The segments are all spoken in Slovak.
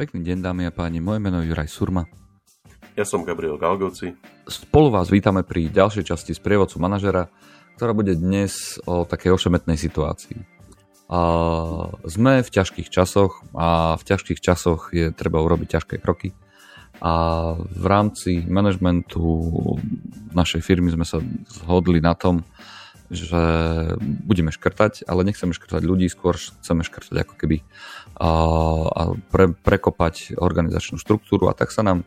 Pekný deň, dámy a páni. Moje meno je Juraj Surma. Ja som Gabriel Galgoci. Spolu vás vítame pri ďalšej časti z prievodcu manažera, ktorá bude dnes o takej ošemetnej situácii. A sme v ťažkých časoch a v ťažkých časoch je treba urobiť ťažké kroky. A v rámci manažmentu našej firmy sme sa zhodli na tom, že budeme škrtať, ale nechceme škrtať ľudí, skôr chceme škrtať ako keby a, pre, prekopať organizačnú štruktúru a tak sa nám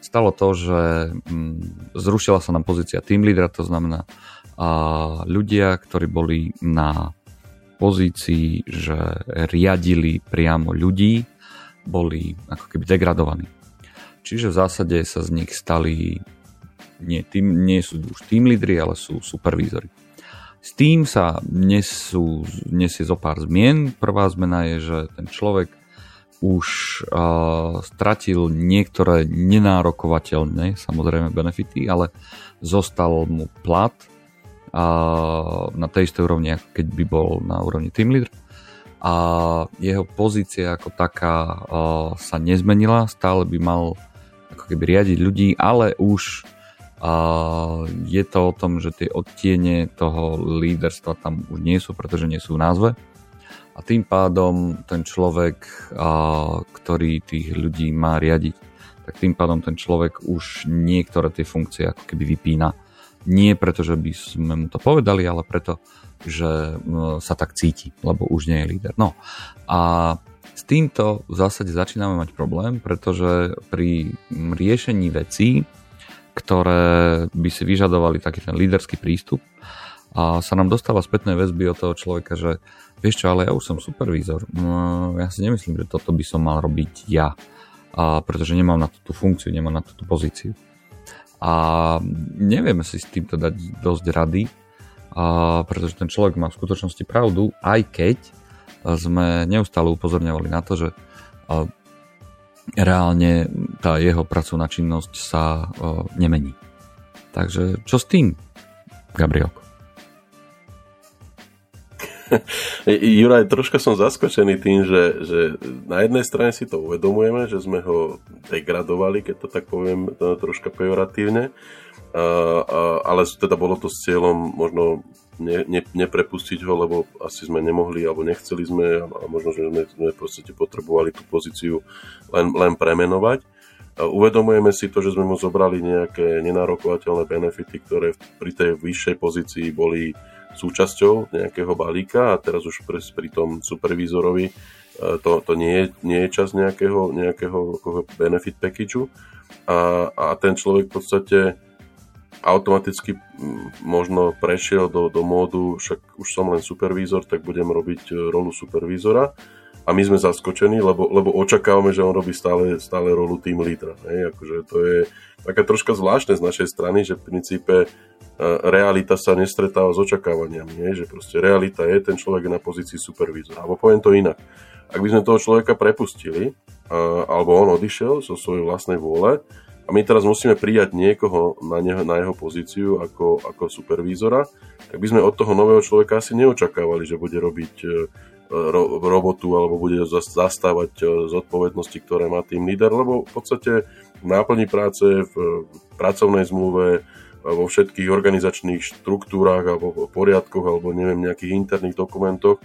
stalo to, že mm, zrušila sa nám pozícia team leadera, to znamená a ľudia, ktorí boli na pozícii, že riadili priamo ľudí, boli ako keby degradovaní. Čiže v zásade sa z nich stali nie, tým, nie sú už team lídry, ale sú supervízory. S tým sa nesú, nesie zo pár zmien. Prvá zmena je, že ten človek už uh, stratil niektoré nenárokovateľné, samozrejme benefity, ale zostal mu plat uh, na tej istej úrovni, keď by bol na úrovni team leader. A jeho pozícia ako taká uh, sa nezmenila, stále by mal ako keby riadiť ľudí, ale už a je to o tom, že tie odtiene toho líderstva tam už nie sú, pretože nie sú v názve. A tým pádom ten človek, ktorý tých ľudí má riadiť, tak tým pádom ten človek už niektoré tie funkcie ako keby vypína. Nie preto, že by sme mu to povedali, ale preto, že sa tak cíti, lebo už nie je líder. No a s týmto v zásade začíname mať problém, pretože pri riešení vecí ktoré by si vyžadovali taký ten líderský prístup a sa nám dostáva spätné väzby od toho človeka, že vieš čo, ale ja už som supervízor, no, ja si nemyslím, že toto by som mal robiť ja, a pretože nemám na tú funkciu, nemám na tú pozíciu. A nevieme si s týmto dať dosť rady, a pretože ten človek má v skutočnosti pravdu, aj keď sme neustále upozorňovali na to, že reálne tá jeho pracovná činnosť sa o, nemení. Takže čo s tým, Gabriel? Juraj, troška som zaskočený tým, že, že na jednej strane si to uvedomujeme, že sme ho degradovali, keď to tak poviem troška pejoratívne, a, a, ale teda bolo to s cieľom možno ne, ne, neprepustiť ho, lebo asi sme nemohli alebo nechceli sme a, možno, že sme, sme potrebovali tú pozíciu len, len premenovať. Uvedomujeme si to, že sme mu zobrali nejaké nenárokovateľné benefity, ktoré pri tej vyššej pozícii boli súčasťou nejakého balíka a teraz už pri, pri tom supervízorovi e, to, to nie, je, nie je čas nejakého, nejakého benefit packageu a, a ten človek v podstate automaticky možno prešiel do, do módu, však už som len supervízor, tak budem robiť e, rolu supervízora. A my sme zaskočení, lebo, lebo očakávame, že on robí stále, stále rolu tým lídra. Akože to je také troška zvláštne z našej strany, že v princípe e, realita sa nestretáva s očakávaniami. Hej? Že proste realita je ten človek na pozícii supervízora. Alebo poviem to inak. Ak by sme toho človeka prepustili, alebo on odišiel zo svojej vlastnej vôle, a my teraz musíme prijať niekoho na, neho, na jeho pozíciu ako, ako supervízora, tak by sme od toho nového človeka asi neočakávali, že bude robiť e, ro, robotu alebo bude zastávať e, zodpovednosti, ktoré má tým líder, lebo v podstate v náplni práce, v pracovnej zmluve, vo všetkých organizačných štruktúrach alebo poriadkoch alebo neviem nejakých interných dokumentoch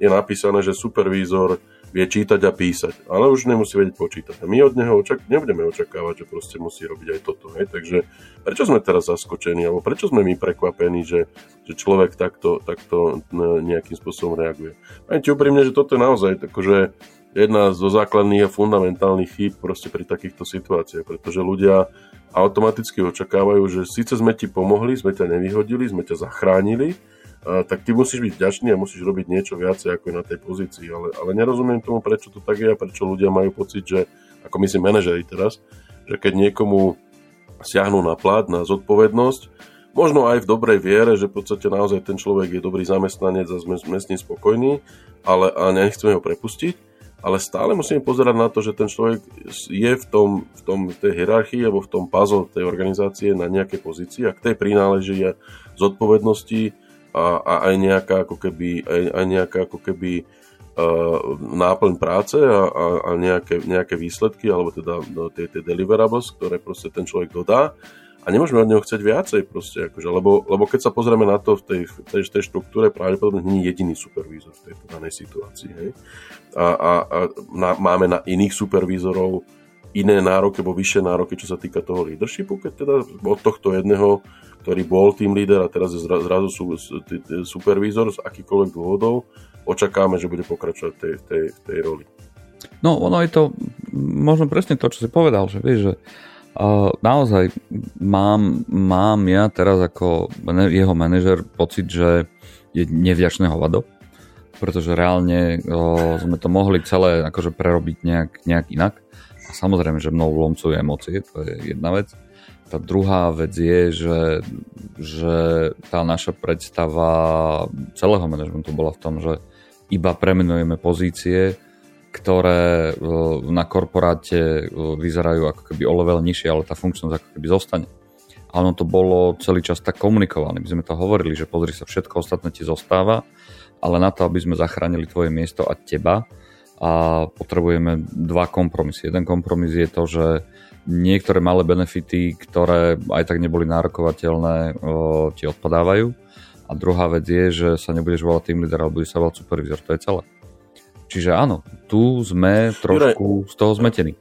je napísané, že supervízor vie čítať a písať, ale už nemusí vedieť počítať. A my od neho očak- nebudeme očakávať, že proste musí robiť aj toto. Hej? Takže prečo sme teraz zaskočení, alebo prečo sme my prekvapení, že, že človek takto, takto nejakým spôsobom reaguje. Poviem ti úprimne, že toto je naozaj akože jedna zo základných a fundamentálnych chýb proste pri takýchto situáciách, pretože ľudia automaticky očakávajú, že síce sme ti pomohli, sme ťa nevyhodili, sme ťa zachránili, tak ty musíš byť vďačný a musíš robiť niečo viacej ako je na tej pozícii. Ale, ale nerozumiem tomu, prečo to tak je a prečo ľudia majú pocit, že, ako myslím manažeri teraz, že keď niekomu siahnu na plat, na zodpovednosť, možno aj v dobrej viere, že v podstate naozaj ten človek je dobrý zamestnanec a sme, s ním spokojní, ale a nechceme ho prepustiť, ale stále musíme pozerať na to, že ten človek je v, tom, v, tom, tej hierarchii alebo v tom puzzle tej organizácie na nejakej pozícii a k tej prináleží zodpovednosti a, a aj nejaká ako keby, aj, aj nejaká ako keby náplň práce a, a, a nejaké, nejaké výsledky, alebo teda no, tie, tie deliverables, ktoré proste ten človek dodá a nemôžeme od neho chcieť viacej proste, akože, lebo, lebo keď sa pozrieme na to v tej, tej, tej štruktúre, pravdepodobne nie je jediný supervízor v tejto danej situácii. Hej? A, a, a na, máme na iných supervízorov iné nároky, alebo vyššie nároky, čo sa týka toho leadershipu, keď teda od tohto jedného, ktorý bol tým líder a teraz je zrazu sú, supervízor z akýkoľvek dôvodov, očakáme, že bude pokračovať tej, tej, tej roli. No, ono je to možno presne to, čo si povedal, že vieš, že Uh, naozaj mám, mám ja teraz ako jeho manažer pocit, že je nevďačné hovado, pretože reálne uh, sme to mohli celé akože prerobiť nejak, nejak inak. A samozrejme, že mnou lomcujú emócie, to je jedna vec. Tá druhá vec je, že, že tá naša predstava celého manažmentu bola v tom, že iba premenujeme pozície, ktoré e, na korporáte e, vyzerajú ako keby o level nižšie, ale tá funkčnosť ako keby zostane. A ono to bolo celý čas tak komunikované. My sme to hovorili, že pozri sa, všetko ostatné ti zostáva, ale na to, aby sme zachránili tvoje miesto a teba, a potrebujeme dva kompromisy. Jeden kompromis je to, že niektoré malé benefity, ktoré aj tak neboli nárokovateľné, ti odpadávajú. A druhá vec je, že sa nebudeš volať tým líder, ale budeš sa volať supervizor. To je celé. Čiže áno, tu sme trošku Jure, z toho zmetení.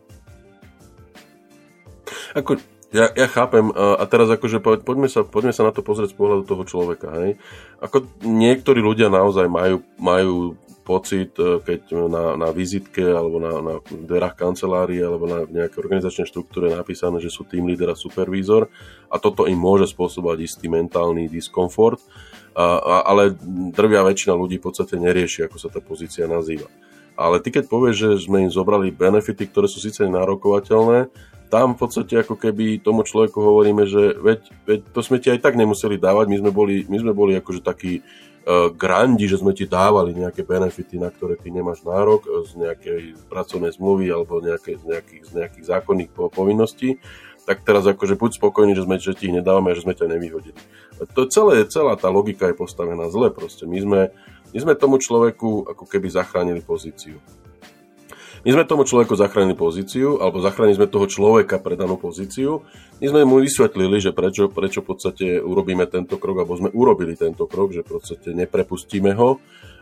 Ako, ja, ja chápem a teraz akože poďme sa, poďme sa na to pozrieť z pohľadu toho človeka. Hej? Ako niektorí ľudia naozaj majú, majú pocit, e, keď na, na vizitke alebo na, na dverách kancelárie alebo na nejakej organizačnej štruktúre je napísané, že sú tým líder a supervízor a toto im môže spôsobovať istý mentálny diskomfort a, ale drvia väčšina ľudí v podstate nerieši, ako sa tá pozícia nazýva. Ale ty keď povieš, že sme im zobrali benefity, ktoré sú síce nárokovateľné, tam v podstate ako keby tomu človeku hovoríme, že veď, veď to sme ti aj tak nemuseli dávať, my sme boli, my sme boli akože takí grandi, že sme ti dávali nejaké benefity, na ktoré ty nemáš nárok z nejakej pracovnej zmluvy alebo nejaké, z, nejakých, z nejakých zákonných povinností tak teraz akože buď spokojný, že, sme, že ti ich nedávame a že sme ťa nevyhodili. To celé, celá tá logika je postavená zle proste. My sme, my sme tomu človeku ako keby zachránili pozíciu. My sme tomu človeku zachránili pozíciu, alebo zachránili sme toho človeka pre danú pozíciu. My sme mu vysvetlili, že prečo, prečo v podstate urobíme tento krok, alebo sme urobili tento krok, že v podstate neprepustíme ho.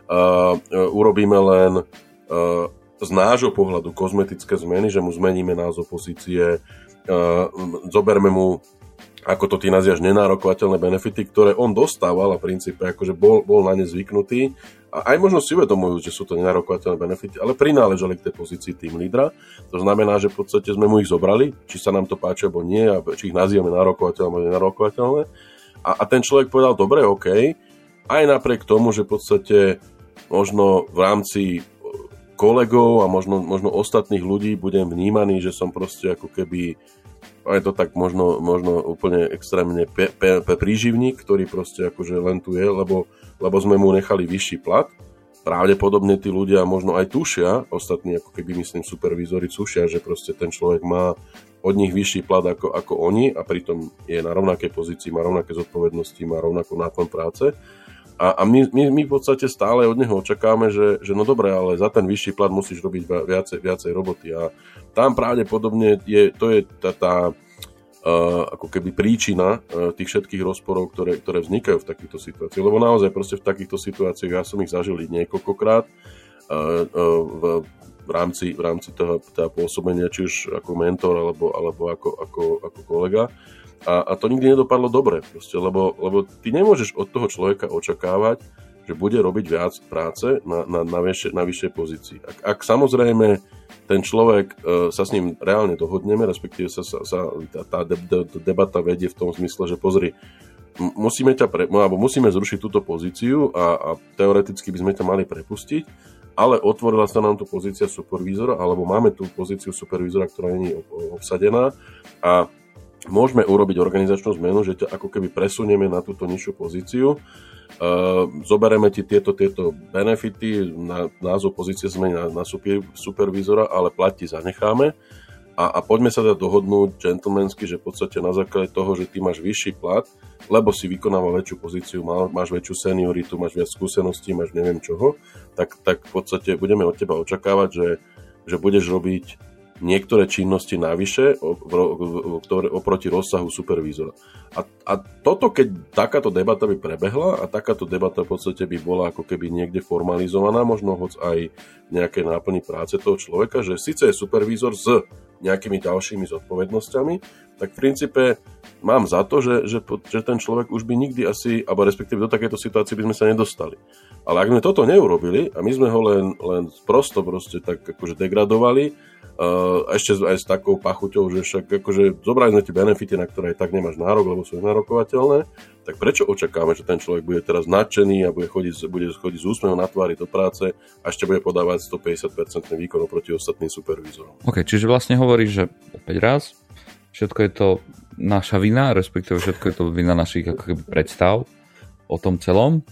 Uh, urobíme len uh, z nášho pohľadu kozmetické zmeny, že mu zmeníme názov pozície, zoberme mu ako to ty nazývaš, nenárokovateľné benefity, ktoré on dostával a v princípe akože bol, bol na ne zvyknutý a aj možno si uvedomujú, že sú to nenárokovateľné benefity, ale prináležali k tej pozícii tým lídra. To znamená, že v podstate sme mu ich zobrali, či sa nám to páči alebo nie, a či ich nazývame nárokovateľné alebo nenárokovateľné. A, a ten človek povedal, dobre, OK, aj napriek tomu, že v podstate možno v rámci kolegov a možno, možno ostatných ľudí budem vnímaný, že som proste ako keby aj to tak možno, možno úplne extrémne pe, pe, pe, príživník, ktorý proste akože len tu je, lebo, lebo sme mu nechali vyšší plat. Pravdepodobne tí ľudia možno aj tušia, ostatní ako keby myslím supervízori tušia, že proste ten človek má od nich vyšší plat ako, ako oni a pritom je na rovnakej pozícii, má rovnaké zodpovednosti, má rovnakú náplň práce a, a my, my, my v podstate stále od neho očakáme, že, že no dobre, ale za ten vyšší plat musíš robiť viacej, viacej roboty. A tam pravdepodobne je, to je tá, tá uh, ako keby príčina uh, tých všetkých rozporov, ktoré, ktoré vznikajú v takýchto situáciách. Lebo naozaj proste v takýchto situáciách, ja som ich zažil niekoľkokrát uh, uh, v, v rámci, v rámci toho, pôsobenia, či už ako mentor alebo, alebo ako, ako, ako kolega. A, a to nikdy nedopadlo dobre, proste, lebo, lebo ty nemôžeš od toho človeka očakávať, že bude robiť viac práce na, na, na, vyššie, na vyššej pozícii. Ak, ak samozrejme ten človek e, sa s ním reálne dohodneme, respektíve sa, sa, sa tá, tá debata vedie v tom zmysle, že pozri, musíme, ťa pre, alebo musíme zrušiť túto pozíciu a, a teoreticky by sme ťa mali prepustiť, ale otvorila sa nám tu pozícia supervízora, alebo máme tú pozíciu supervízora, ktorá je obsadená a môžeme urobiť organizačnú zmenu, že ťa ako keby presunieme na túto nižšiu pozíciu, uh, zoberieme ti tieto, tieto benefity, na, názov pozície zmení na, na super, supervízora, ale plati zanecháme. A, a poďme sa teda dohodnúť gentlemansky, že v podstate na základe toho, že ty máš vyšší plat, lebo si vykonával väčšiu pozíciu, má, máš väčšiu senioritu, máš viac skúseností, máš neviem čoho, tak, tak v podstate budeme od teba očakávať, že, že budeš robiť niektoré činnosti navyše oproti rozsahu supervízora. A, a toto, keď takáto debata by prebehla a takáto debata v podstate by bola ako keby niekde formalizovaná, možno hoď aj nejaké náplní práce toho človeka, že síce je supervízor s nejakými ďalšími zodpovednosťami, tak v princípe mám za to, že, že, že ten človek už by nikdy asi, alebo respektíve do takéto situácie by sme sa nedostali. Ale ak sme toto neurobili a my sme ho len, len prosto proste tak akože degradovali, Ešte aj s takou pachuťou, že však akože zobrali sme tie benefity, na ktoré aj tak nemáš nárok, lebo sú nenarokovateľné, tak prečo očakávame, že ten človek bude teraz nadšený a bude chodiť, bude chodiť z úsmevom na tvári do práce a ešte bude podávať 150% výkon oproti ostatným supervízorom? OK, čiže vlastne hovoríš, že opäť raz, všetko je to naša vina, respektíve všetko je to vina našich ako keby predstav o tom celom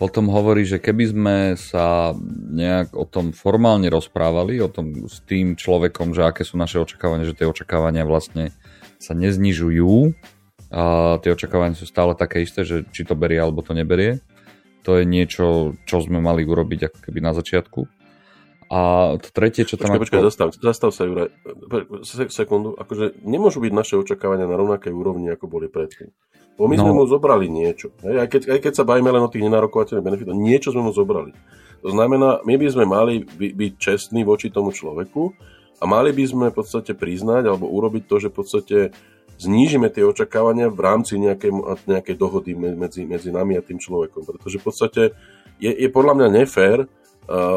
potom hovorí, že keby sme sa nejak o tom formálne rozprávali, o tom s tým človekom, že aké sú naše očakávania, že tie očakávania vlastne sa neznižujú, a tie očakávania sú stále také isté, že či to berie alebo to neberie. To je niečo, čo sme mali urobiť ako keby na začiatku. A to tretie, čo tam... Počkaj, počkaj, zastav, zastav sa, Juraj. Sekundu. Akože nemôžu byť naše očakávania na rovnakej úrovni, ako boli predtým. Bo my no. sme mu zobrali niečo. Hej, aj, keď, aj keď sa bavíme len o tých nenarokovateľných benefitoch, niečo sme mu zobrali. To znamená, my by sme mali by, byť čestní voči tomu človeku a mali by sme v podstate priznať alebo urobiť to, že v podstate znížime tie očakávania v rámci nejakej, nejakej dohody medzi, medzi nami a tým človekom. Pretože v podstate je, je podľa mňa nefér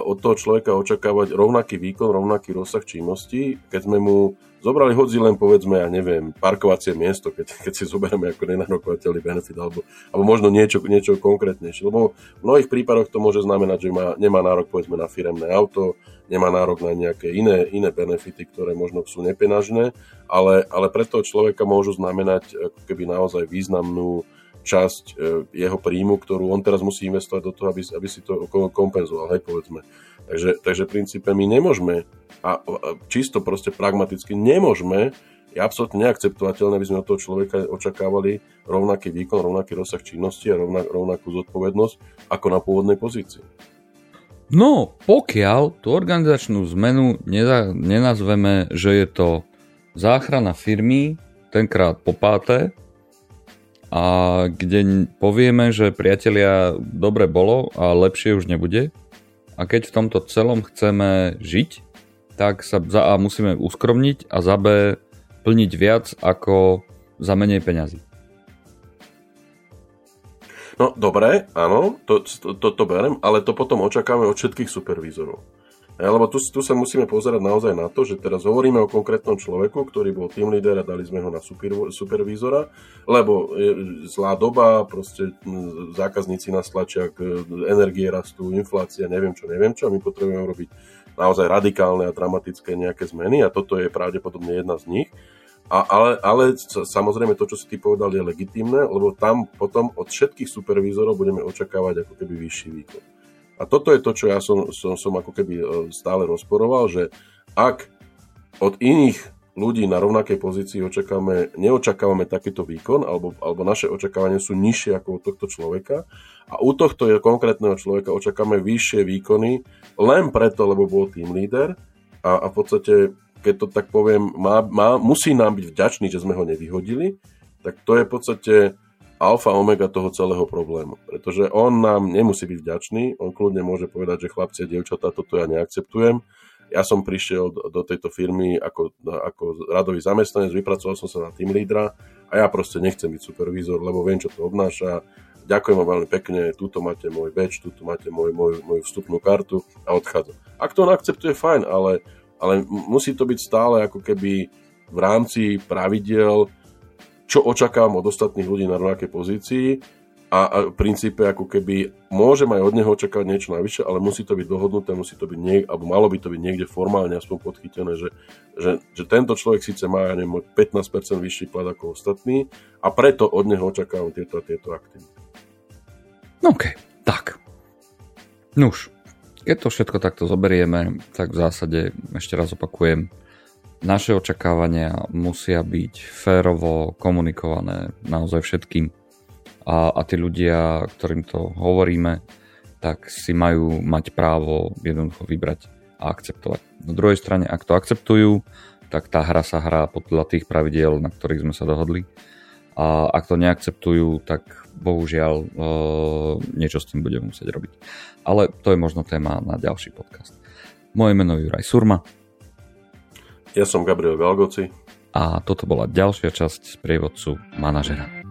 od toho človeka očakávať rovnaký výkon, rovnaký rozsah činnosti, keď sme mu zobrali hodzi len povedzme, ja neviem, parkovacie miesto, keď, keď si zoberieme ako nenarokovateľný benefit, alebo, alebo možno niečo, niečo konkrétnejšie. Lebo v mnohých prípadoch to môže znamenať, že má, nemá nárok povedzme na firemné auto, nemá nárok na nejaké iné, iné benefity, ktoré možno sú nepenažné, ale, ale pre toho človeka môžu znamenať ako keby naozaj významnú časť e, jeho príjmu, ktorú on teraz musí investovať do toho, aby, aby si to kompenzoval, hej, povedzme. Takže, takže v princípe my nemôžeme, a, čisto proste pragmaticky nemôžeme, je absolútne neakceptovateľné, aby sme od toho človeka očakávali rovnaký výkon, rovnaký rozsah činnosti a rovnak, rovnakú zodpovednosť ako na pôvodnej pozícii. No, pokiaľ tú organizačnú zmenu nenazveme, že je to záchrana firmy, tenkrát po páté, a kde povieme, že priatelia, dobre bolo a lepšie už nebude. A keď v tomto celom chceme žiť, tak sa za A musíme uskromniť a za B plniť viac ako za menej peňazí. No dobre, áno, to, to, to, berem, ale to potom očakávame od všetkých supervízorov. Ja, lebo tu, tu sa musíme pozerať naozaj na to, že teraz hovoríme o konkrétnom človeku, ktorý bol team leader a dali sme ho na super, supervízora, lebo je zlá doba, proste zákazníci nás tlačia, energie rastú, inflácia, neviem čo, neviem čo, my potrebujeme robiť naozaj radikálne a dramatické nejaké zmeny a toto je pravdepodobne jedna z nich. A, ale, ale samozrejme to, čo si ty povedal, je legitimné, lebo tam potom od všetkých supervízorov budeme očakávať ako keby vyšší výkon. A toto je to, čo ja som, som, som ako keby e, stále rozporoval, že ak od iných ľudí na rovnakej pozícii očakávame, neočakávame takýto výkon, alebo, alebo naše očakávania sú nižšie ako u tohto človeka, a u tohto konkrétneho človeka očakávame vyššie výkony len preto, lebo bol tým líder a, a v podstate, keď to tak poviem, má, má, musí nám byť vďačný, že sme ho nevyhodili, tak to je v podstate alfa omega toho celého problému. Pretože on nám nemusí byť vďačný, on kľudne môže povedať, že chlapci a dievčatá, toto ja neakceptujem. Ja som prišiel do, tejto firmy ako, ako radový zamestnanec, vypracoval som sa na tým lídra a ja proste nechcem byť supervízor, lebo viem, čo to obnáša. Ďakujem vám veľmi pekne, tuto máte môj badge, tuto máte môj, môj, moju vstupnú kartu a odchádzam. Ak to on akceptuje, fajn, ale, ale musí to byť stále ako keby v rámci pravidel, čo očakávam od ostatných ľudí na rovnakej pozícii a, a v princípe ako keby môžem aj od neho očakávať niečo navyše, ale musí to byť dohodnuté, musí to byť niek- alebo malo by to byť niekde formálne aspoň podchytené, že, že, že tento človek síce má ja neviem, 15% vyšší plat ako ostatní a preto od neho očakávam tieto a tieto aktivity. OK, tak. Nuž, keď to všetko takto zoberieme, tak v zásade ešte raz opakujem, naše očakávania musia byť férovo komunikované naozaj všetkým a, a tí ľudia, ktorým to hovoríme, tak si majú mať právo jednoducho vybrať a akceptovať. Na druhej strane, ak to akceptujú, tak tá hra sa hrá podľa tých pravidiel, na ktorých sme sa dohodli. A ak to neakceptujú, tak bohužiaľ e, niečo s tým budeme musieť robiť. Ale to je možno téma na ďalší podcast. Moje meno je Juraj Surma. Ja som Gabriel Galgoci. A toto bola ďalšia časť z prievodcu manažera.